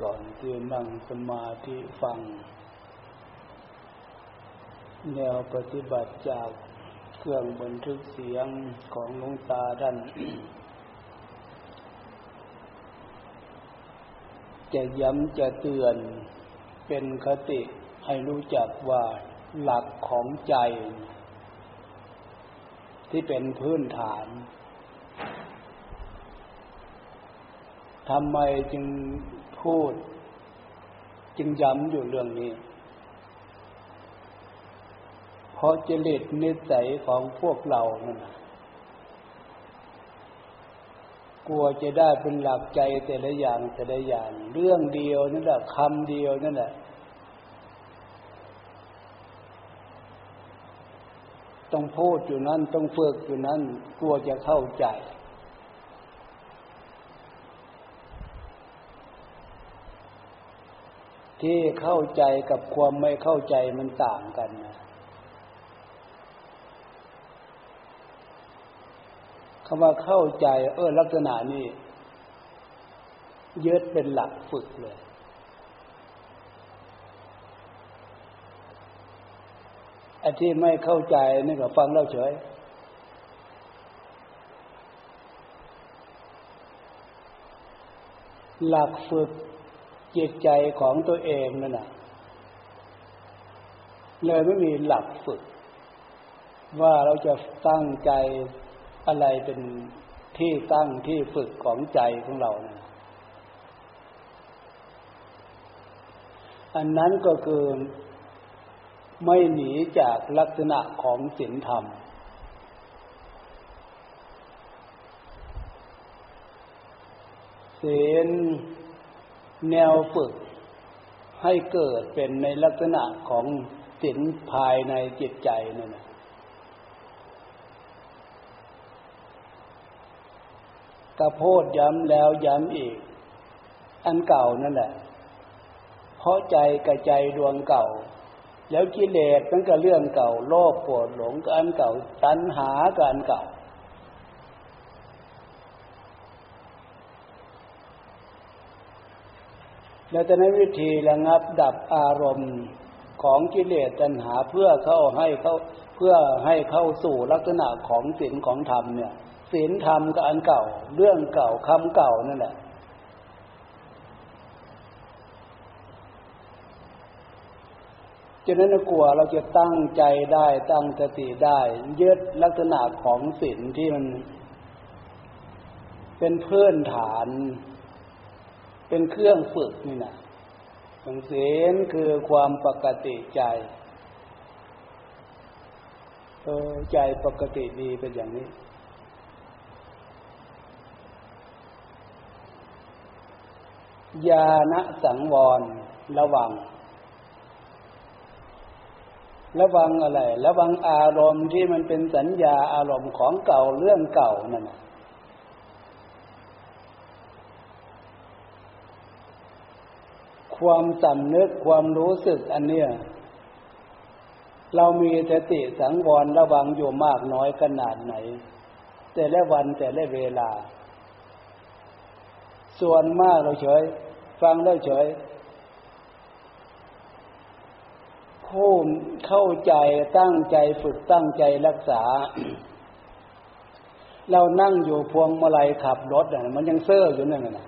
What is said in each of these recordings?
ก่อนที่นั่งสมาธิฟัง แนวปฏิบัติจากเครื่องบันทึกเสียงของหลวงตาท่านจะย้ำจะเตือนเป็นคติให้รู้จักว่าหลักของใจ ที่เป็นพื้นฐาน ทำไมจึงพูด จึงย้ำอยู่เรื่องนี้ เพราะจริตนิสัยของพวกเรานั่นกลัวจะได้เป็นหลักใจแต่ละอย่างแต่ละอย่าง เรื่องเดียวนั่นแหละคำเดียวนั่นแหละต้องพูดอยู่นั้นต้องฝึกอยู่นั้นกลัวจะเข้าใจ ที่เข้าใจกับความไม่เข้าใจมันต่างกันนะคำว่าเข้าใจเออลักษณะนี้ยึดเป็นหลักฝึกเลย ไอันที่ไม่เข้าใจนี่ก็ฟังแล้วเฉย หลักฝึก จิตใจของตัวเองนั่นน่ะเลยไม่มีหลักฝึก ว่าเราจะตั้งใจอะไรเป็นที่ตั้งที่ฝึกของใจของเรานะอันนั้นก็คือไม่หนีจากลักษณะของศีลธรรม ศีล แนวฝึกให้เกิดเป็นในลักษณะของศีลภายในจิตใจนั่นนะกระโพดย้ำแล้วย้ำอีก อันเก่านั่นแหละ เพราะใจกับใจดวงเก่า แล้วกิเลสมันก็เรื่องเก่า โลภโกรธหลงก็อันเก่า ตัณหาก็อันเก่า แล้วจะนั้นวิธีระงับดับอารมณ์ของกิเลสตัณหาเพื่อเข้าให้เข้าเพื่อให้เข้าสู่ลักษณะของศีลของธรรมเนี่ยศีลธรรมก็อันเก่า เรื่องเก่าคำเก่านั่นแหละฉะนั้นกลัวเราจะตั้งใจได้ตั้งสติได้ยึดลักษณะของศีลที่มัน เป็นพื้นฐาน เป็นเครื่องฝึกนี่นะศีลคือความปกติใจเออใจปกติดีเป็นอย่างนี้ ญาณสังวร ระวัง ระวังอะไร ระวังอารมณ์ที่มันเป็นสัญญาอารมณ์ของเก่าเรื่องเก่านั่น ความสำนึกความรู้สึกอันเนี้ยเรามีสติสังวรระวังอยู่มากน้อยขนาดไหน แต่ละวันแต่ละเวลา ส่วนมากเราเฉย ฟังได้เฉย ผู้เข้าใจตั้งใจฝึกตั้งใจรักษา เรานั่งอยู่พวงมาลัยขับรถอะมันยังเซ่ออยู่นั่นน่ะ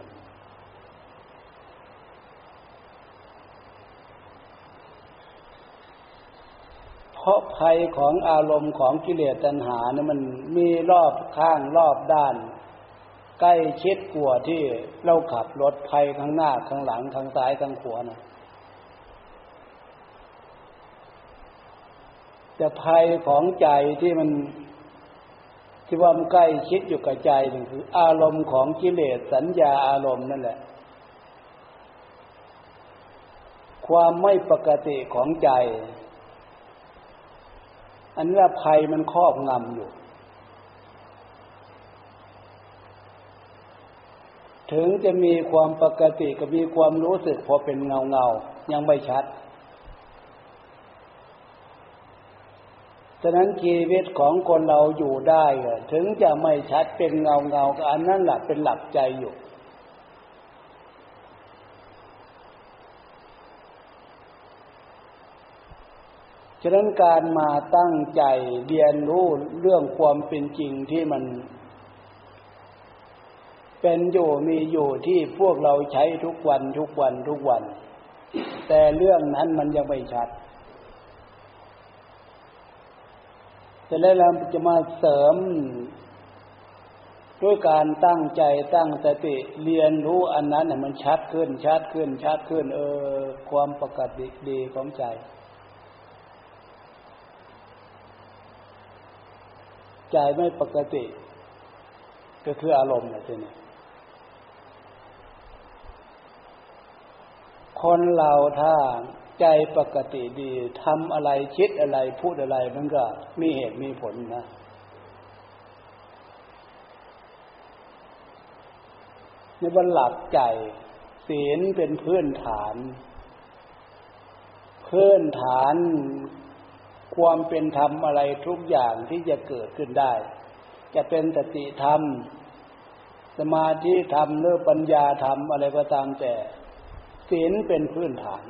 ราะภัยของอารมณ์ของกิเลสตัณหาเนี่ยมันมีรอบข้างรอบด้าน ใกล้ชิดกว่าที่เราขับรถภัยข้างหน้าข้างหลังข้างซ้ายข้างขวานะแต่ภัยของใจที่มันที่ว่ามันใกล้ชิดอยู่กับใจนี่คือ อารมณ์ของกิเลสสัญญาอารมณ์นั่นแหละ ความไม่ปกติของใจ อันนี้ภัยมันครอบงำอยู่ ถึงจะมีความปกติก็มีความรู้สึกพอเป็นเงาเงายังไม่ชัด ฉะนั้นชีวิตของคนเราอยู่ได้ ถึงจะไม่ชัดเป็นเงาเงาอันนั้นหละเป็นหลักใจอยู่ ฉะนั้นการมาตั้งใจเรียนรู้เรื่องความเป็นจริงที่มัน เป็นอยู่มีอยู่ที่พวกเราใช้ทุกวันทุกวันทุกวัน แต่เรื่องนั้นมันยังไม่ชัดแต่แล้วเราจะมาเสริม ด้วยการตั้งใจตั้งสติเรียนรู้อันนั้นเนี่ยมันชัดขึ้นชัดขึ้นชัดขึ้น เออ ความปกติดีของใจ ใจไม่ปกติ ก็คืออารมณ์นะทีนี้คนเราถ้าใจปกติดีทำอะไรคิดอะไรพูดอะไรมันก็มีเหตุมีผลนะในบรรลับใจ ศีลเป็นพื้นฐาน พื้นฐาน ความเป็นธรรมอะไรทุกอย่างที่จะเกิดขึ้นได้ จะเป็นสติธรรม สมาธิธรรมหรือปัญญาธรรมอะไรก็ตามแต่ศีลเป็นพื้นฐาน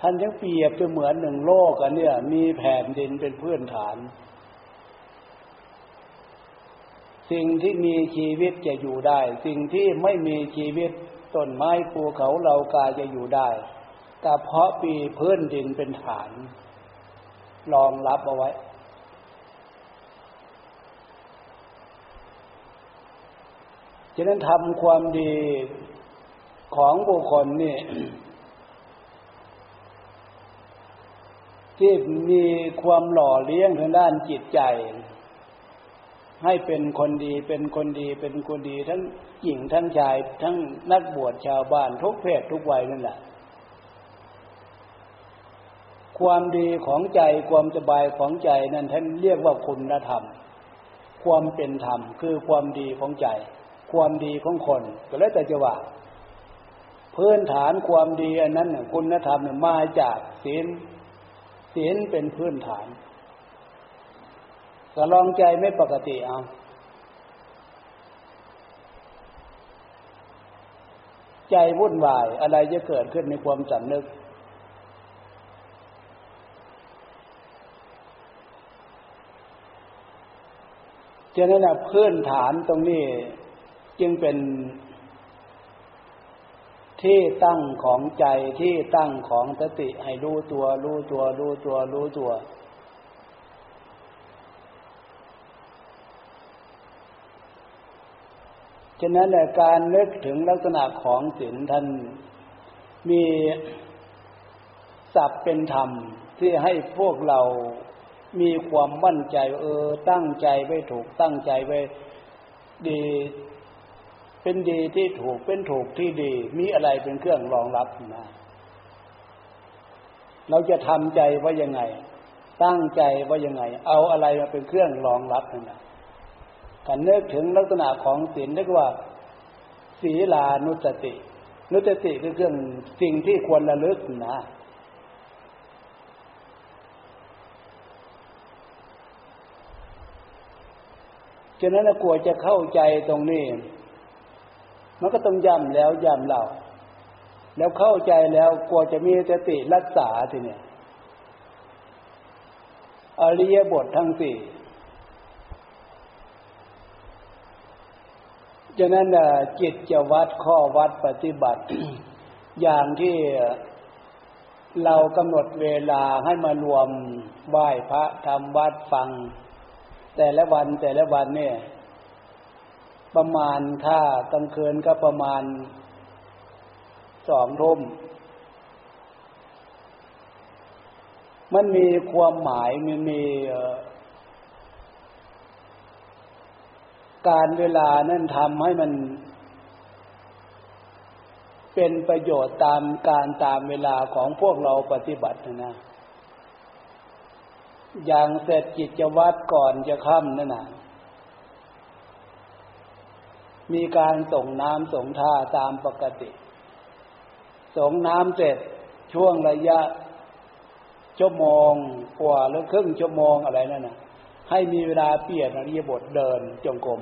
ท่านยังเปรียบจะเหมือนหนึ่งโลกอันเนี้ยมีแผ่นดินเป็นพื้นฐาน สิ่งที่มีชีวิตจะอยู่ได้ สิ่งที่ไม่มีชีวิตต้นไม้ภูเขาเหล่ากาจะอยู่ได้แต่เพราะปีพื้นดินเป็นฐาน รองรับเอาไว้ ฉะนั้นทำความดีของบุคคลนี่ที่มีความหล่อเลี้ยงทางด้านจิตใจ ให้เป็นคนดีเป็นคนดีเป็นคนดีทั้งหญิงทั้งชาย ทั้งนักบวชชาวบ้านทุกเพศทุกวัยนั่นแหละ ความดีของใจความสบายของใจนั่นท่านเรียกว่าคุณธรรม ความเป็นธรรมคือความดีของใจ ความดีของคน ก็แล้วแต่จะว่า พื้นฐานความดีอันนั้นคุณธรรมมาจากศีลศีลเป็นพื้นฐานก็ลองใจไม่ปกติเอาใจวุ่นวายอะไรจะเกิดขึ้นในความสำนึก ฉะนั้นนะพื้นฐานตรงนี้จึงเป็นที่ตั้งของใจที่ตั้งของสติให้รู้ตัว รู้ตัว รู้ตัว รู้ตัว ฉะนั้นการนึกถึงลักษณะของศีลท่านมีศัพท์เป็นธรรมที่ให้พวกเรา มีความมั่นใจเออ ตั้งใจไว้ถูกตั้งใจไว้ดี เป็นดีที่ถูกเป็นถูกที่ดี มีอะไรเป็นเครื่องรองรับนะเราจะทำใจว่ายังไง ตั้งใจว่ายังไง เอาอะไรมาเป็นเครื่องรองรับนะถ้านึกถึงลักษณะของศีลเรียกว่าศีลานุสติ นุสติคือเครื่องสิ่งที่ควรระลึกนะ ฉะนั้นกลัวจะเข้าใจตรงนี้ มันก็ต้องย้ำแล้วย้ำเล่าแล้วเข้าใจแล้วกลัวจะมีสติรักษาทีเนี่ยอริยบททั้งสี่ฉะนั้นจิตจะวัดข้อวัดปฏิบัติ อย่างที่เรากำหนดเวลาให้มารวมไหว้พระทำวัดฟัง แต่ละวันแต่ละวันเนี่ย ประมาณถ้ากลางคืนก็ประมาณสองทุ่มมันมีความหมายมันมีการเวลานั่นทำให้มัน เป็นประโยชน์ตามการตามเวลาของพวกเราปฏิบัตินะ อย่างเสร็จกิจวัตรก่อนจะค่ำนั่นนะมีการส่งน้ำส่งท่าตามปกติ ส่งน้ำเสร็จช่วงระยะชั่วโมงกว่าหรือครึ่งชั่วโมงอะไรนั่นน่ะ ให้มีเวลาเปลี่ยนอริยบทเดินจงกรม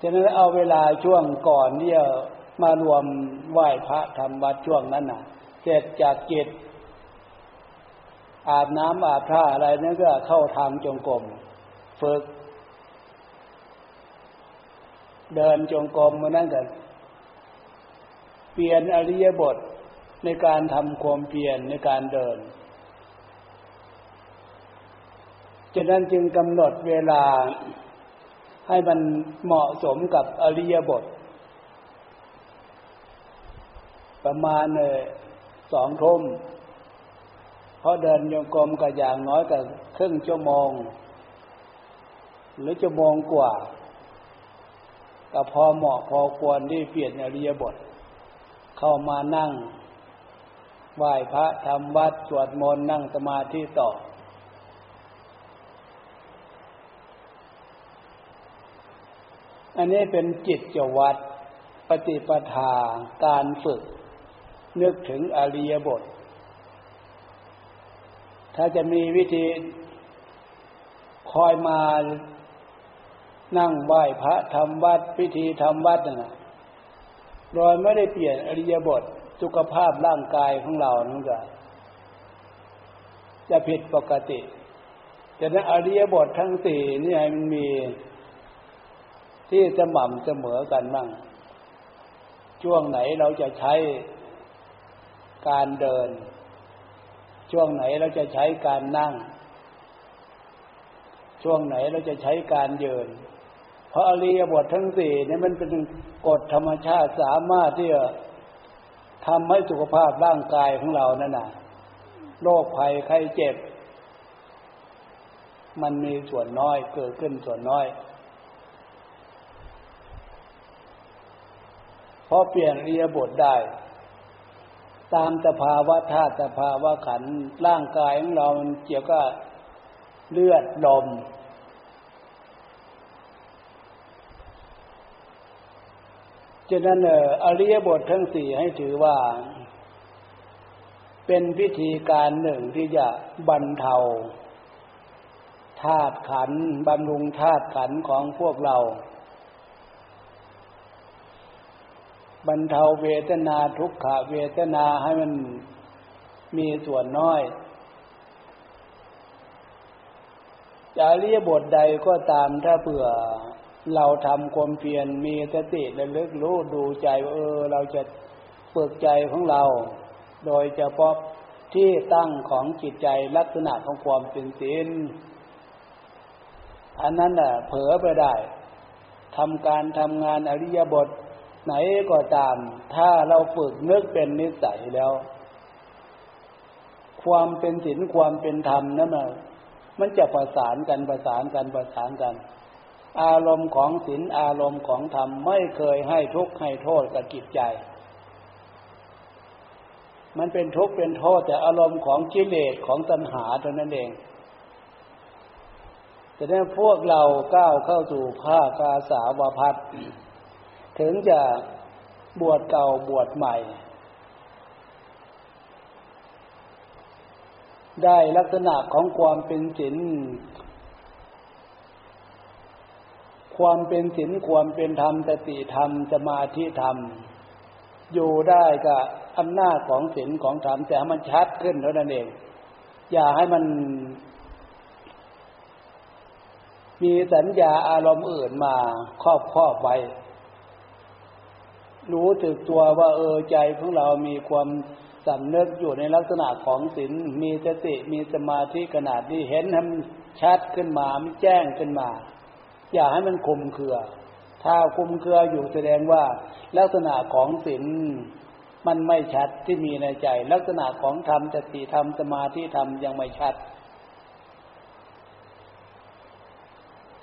ฉะนั้นเอาเวลาช่วงก่อนที่จะ มารวมไหว้พระทำวัดช่วงนั้นน่ะ เสร็จจากจิตอาบน้ำอาบท่าอะไรนั่นก็เข้าทางจงกรมฝึก เดินจงกรมมานั่นกันเปลี่ยนอริยบทในการทำความเปลี่ยนในการเดินฉะนั้นจึงกำหนดเวลาให้มันเหมาะสมกับอริยบท ประมาณสองทุ่มเพราะเดินโยกรมก็อย่างน้อยก็ครึ่งชั่วโมง หรือชั่วโมงกว่า ก็พอเหมาะพอควรที่เปลี่ยนอริยบท เข้ามานั่งไหว้พระทำวัดสวดมนต์นั่งสมาธิต่อ อันนี้เป็นจิตจวัดปฏิปทาการฝึก นึกถึงอริยบท ถ้าจะมีวิธีคอยมานั่งไหว้พระทำวัดพิธีทำวัดนะโดยไม่ได้เปลี่ยนอริยบทสุขภาพร่างกายของเรานั่นก็จะผิดปกติ แต่นั้นอริยบททั้งสี่นี่มันมีที่สม่ำเสมอกันบ้างช่วงไหนเราจะใช้ การเดิน ช่วงไหนเราจะใช้การนั่ง ช่วงไหนเราจะใช้การยืน เพราะอริยบททั้งสี่นี่มันเป็นกฎธรรมชาติสามารถที่จะทำให้สุขภาพร่างกายของเรานั่นน่ะโรคภัยไข้เจ็บ มันมีส่วนน้อยเกิดขึ้นส่วนน้อยเพราะเปลี่ยนเรียบทได้ ตามสภาวะธาตุสภาวะขันร่างกายของเรามันเกี่ยวกับเลือดลม ฉะนั้นอริยบททั้งสี่ให้ถือว่า เป็นพิธีการหนึ่งที่จะบรรเทาธาตุขันบำรุงธาตุขันของพวกเรา บรรเทาเวทนาทุกขเวทนาให้มันมีส่วนน้อยจะเรียบทใดก็ตามถ้าเผื่อ เราทำความเพียรมีสติระลึกรู้ดูใจเออ เราจะฝึกใจของเรา โดยเฉพาะที่ตั้งของจิตใจลักษณะของความเป็นศีลอันนั้นน่ะ เผลอไปได้ทำการทำงานอริยบท ไหนก็ตาม ถ้าเราฝึกนึกเป็นนิสัยแล้ว ความเป็นศีลความเป็นธรรมนั่นมันมันจะประสานกันประสานกันประสานกัน อารมณ์ของศีลอารมณ์ของธรรมไม่เคยให้ทุกข์ให้โทษกับจิตใจ มันเป็นทุกข์เป็นโทษแต่อารมณ์ของกิเลสของตัณหาเท่านั้นเองแต่ถ้าพวกเราก้าวเข้าสู่ภาคาสาวพัฒ ถึงจะบวชเก่าบวชใหม่ ได้ลักษณะของความเป็นศีลความเป็นศีลความเป็นธรรมสติธรรมสมาธิธรรม อยู่ได้กับอำนาจของศีลของธรรมแต่ให้มันชัดขึ้นเท่านั้นเอง อย่าให้มัน มีสัญญาอารมณ์อื่นมาครอบครอบไว้ รู้ตึกตัวว่าเออใจของเรามีความสำนึกอยู่ในลักษณะของศีลมีสติมีสมาธิขนาดที่เห็นทำชัดขึ้นมามันแจ้งขึ้นมา อย่าให้มันคุมเครือ ถ้าคุมเครืออยู่แสดงว่า ลักษณะของศีลมันไม่ชัดที่มีในใจ ลักษณะของธรรมสติธรรมสมาธิธรรมยังไม่ชัด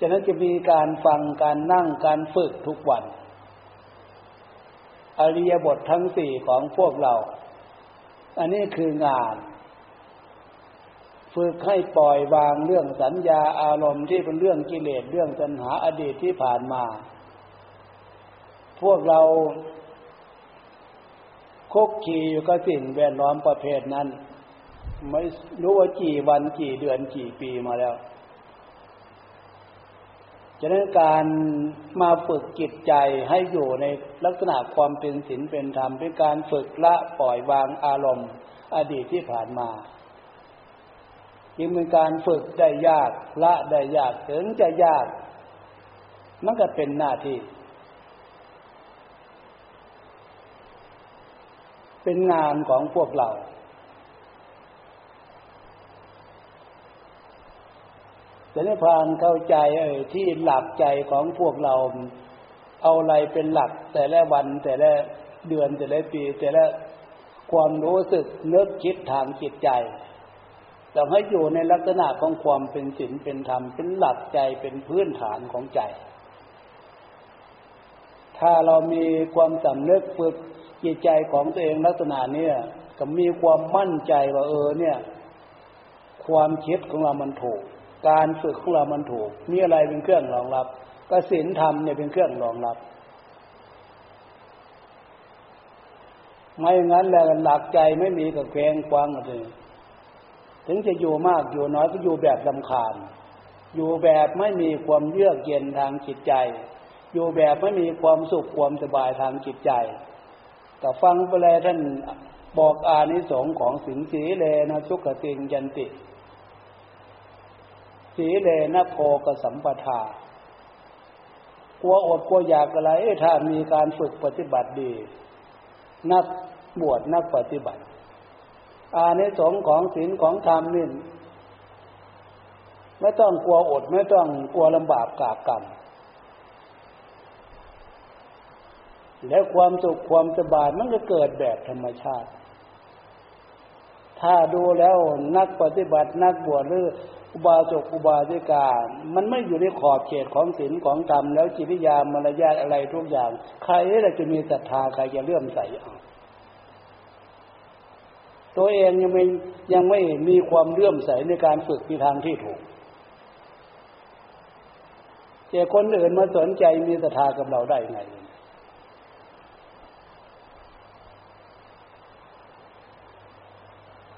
ฉะนั้นจะมีการฟังการนั่งการฝึกทุกวัน อริยบททั้งสี่ของพวกเรา อันนี้คืองาน ฝึกให้ปล่อยวางเรื่องสัญญาอารมณ์ที่เป็นเรื่องกิเลสเรื่องปัญหาอดีตที่ผ่านมา พวกเราคกขี่อยู่กับสิ่งแวดล้อมประเภทนั้น ไม่รู้ว่ากี่วันกี่เดือนกี่ปีมาแล้ว ฉะนั้นการมาฝึกจิตใจให้อยู่ในลักษณะความเป็นศีลเป็นธรรมเป็นการฝึกละปล่อยวางอารมณ์ อดีตที่ผ่านมาจึงเป็นการฝึกได้ยากละได้ยากถึงจะยาก มันก็เป็นหน้าที่ เป็นงานของพวกเรา จะได้พานเข้าใจเออที่หลักใจของพวกเรา เอาอะไรเป็นหลัก แต่ละวันแต่ละเดือนแต่ละปี แต่ละความรู้สึกนึกคิดทางจิตใจต้องให้อยู่ในลักษณะของความเป็นศีลเป็นธรรมเป็นหลักใจเป็นพื้นฐานของใจ ถ้าเรามีความสำนึกฝึกจิตใจของตัวเองลักษณะนี้ก็มีความมั่นใจว่าเออเนี่ย ความคิดของเรามันถูก การฝึกของเรามันถูก มีอะไรเป็นเครื่องรองรับ ก็ศีลธรรมเนี่ยเป็นเครื่องรองรับ ไม่อย่างนั้นแล้วหลักใจไม่มีกับแกงกวางเลยถึงจะอยู่มากอยู่น้อยก็อยู่แบบลำคาญ อยู่แบบไม่มีความเยือกเย็นทางจิตใจ อยู่แบบไม่มีความสุขความสบายทางจิตใจแต่ฟังไปเลยท่านบอกอานิสงส์ของสิงสีเลนะสุขติงยันติ สีเลนะโพกสัมปทากลัวอดกลัวอยากอะไรถ้ามีการฝึกปฏิบัติดี นักบวชนักปฏิบัติ อานิสงส์ของศีลของธรรมนี่ไม่ต้องกลัวอดไม่ต้องกลัวลำบากกาบกันและความสุขความสบายมันก็เกิดแบบธรรมชาติ ถ้าดูแล้วนักปฏิบัตินักบวชหรือ อุบาสกอุบาสิกามันไม่อยู่ในขอบเขตของศีลของธรรมแล้วจิตวิญญาณมารยาทอะไรทุกอย่าง ใครจะมีศรัทธาใครจะเลื่อมใสเอาตัวเองยังไม่ยังไม่มีความเลื่อมใสในการฝึกในทางที่ถูกแต่คนอื่นมาสนใจมีศรัทธากับเราได้ไง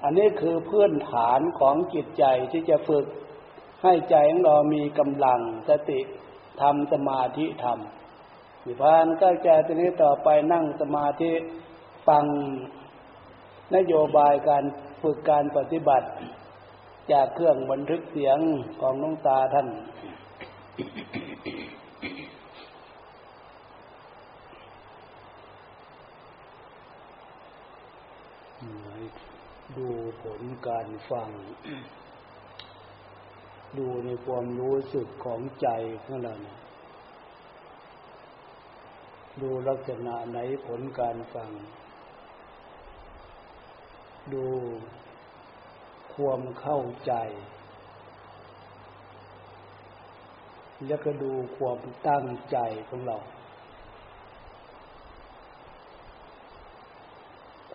อั นนี้คือพื้นฐานของจิตใจที่จะฝึกให้ใจของเรามีกำลังสติทำสมาธิทำนิพพานก็จะทีนี้ต่อไปนั่งสมาธิฟังนโยบายการฝึกการปฏิบัติ จากเครื่องบันทึกเสียงของน้องตาท่าน ดู ผลการฟัง ดูในความรู้สึกของใจของเราดูลักษณะไหนผลการฟัง ดูความเข้าใจ แล้วก็ดูความตั้งใจของเรา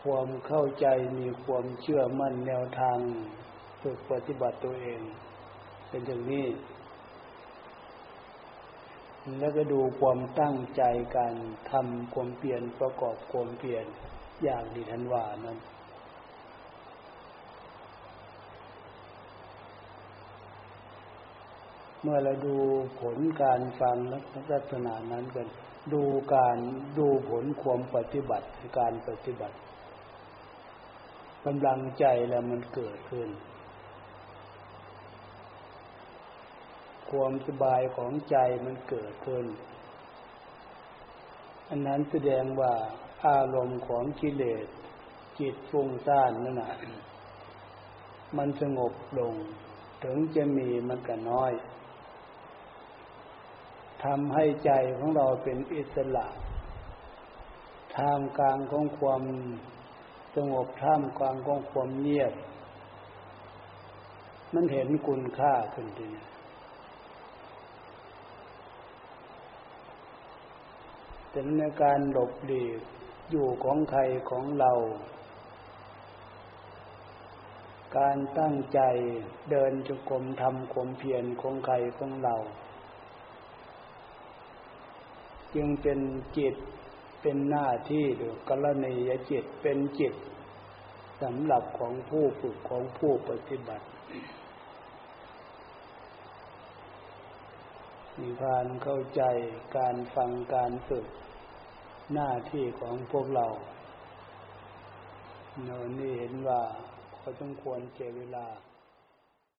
ความเข้าใจมีความเชื่อมั่นแนวทางฝึกปฏิบัติตัวเอง เป็นอย่างนี้ แล้วก็ดูความตั้งใจการทำความเปลี่ยนประกอบความเปลี่ยนอย่างดีทันว่านั้นเมื่อเราดูผลการฟังลักษณะนั้นกัน ดูการดูผลความปฏิบัติการปฏิบัติ กำลังใจแล้วมันเกิดขึ้น ความสบายของใจมันเกิดขึ้น อันนั้นแสดงว่าอารมณ์ของกิเลสจิตฟุ้งซ่านนั่นแหะมันสงบลง ถึงจะมีมันก็น้อยทำให้ใจของเราเป็นอิสระทามกลางของความ สงบท่ามกลางของความเงียบ มันเห็นคุณค่าขึ้นทีแต่ในการหลบหลีกอยู่ของใครของเรา การตั้งใจเดินจงกรมทำความเพียรของใครของเรา จึงเป็นจิต เป็นหน้าที่หรือกรณียจิตเป็นจิตสำหรับของผู้ฝึกของผู้ปฏิบัติมีการเข้าใจการฟังการฝึกหน้าที่ของพวกเราเนนี่เห็นว่าเขาต้องควรเจเวลา